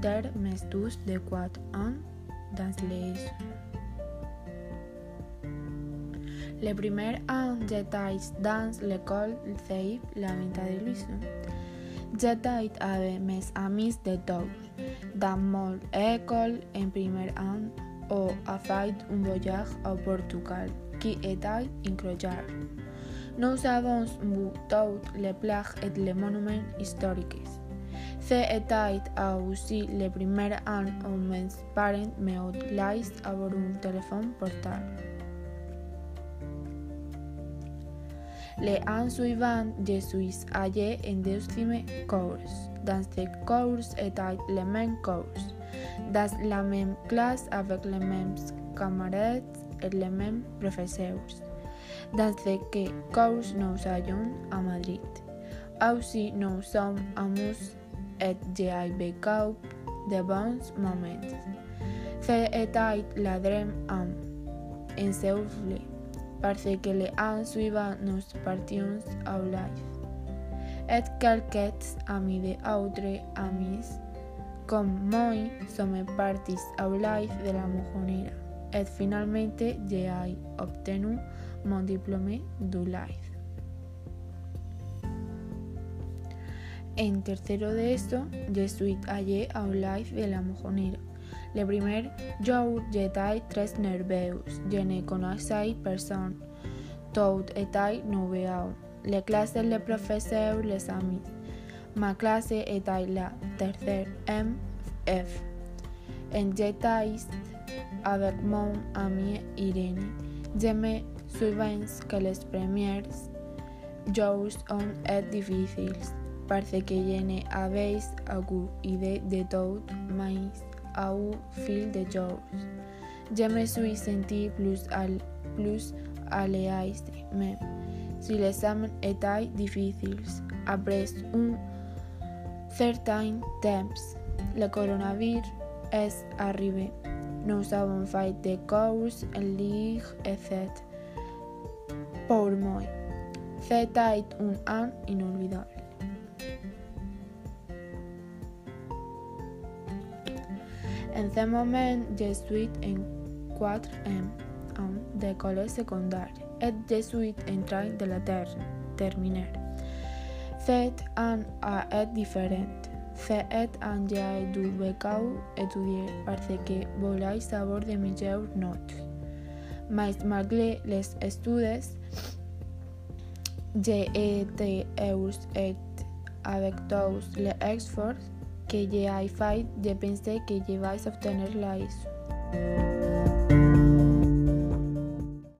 inter mes dus de 4 ans dans les Le primer an j'étais dans l'école CEIP la venta de Luison. J'étais avec mes amis de tous, dans mon école en primer an o a fait un voyage au Portugal qui était incroyable. Nous avons vu toutes les plaques et les monuments historiques. C'était aussi le premier an où mes parents me laissent avoir un téléphone portable. Les ans suivants, je suis allé en deuxième cours. Dans ce cours était le même cours, dans la même classe avec les mêmes camarades et les mêmes professeurs. Dans ce cours, nous allions à Madrid. Aussi, nous sommes amusés et j'ai vécu de bons moments. C'était la dream am en Seoul parce que les ans suivants nous partions au live. Et quelques amis de autres amis com moi som partis au live de la mojonera. Et finalmente j'ai obtenu mon diplôme du live. En tercero de esto, je suis allé au live de la mojonera. Le primer jour, j'étais très nerveux. Je ne connaissais personne. Tout était nouveau. Les classes, les professeurs, les amis. Ma classe était la tercera MF. En j'étais avec mon ami Irene. Je me souviens que les premiers jours ont été parce que je n'avais aucune idée de tout, mais au fil de jours, je me suis senti plus à, plus l'aise même si les examens étaient difficiles. Après un certain temps, le coronavirus est arrivé. Nous avons fait des courses en ligne, etc. Pour moi, c'était un an inolvidable. En ce moment, je suis en 4e an d'école secondaire et je suis en train de la terminer. Cet an a été différent. Cet an j'ai dû beaucoup étudier parce que voulais savoir de meilleures notes. Mais malgré les études, j'ai été et avec tous les efforts que j'ai fait, je pensais que je vais obtenir la ISO.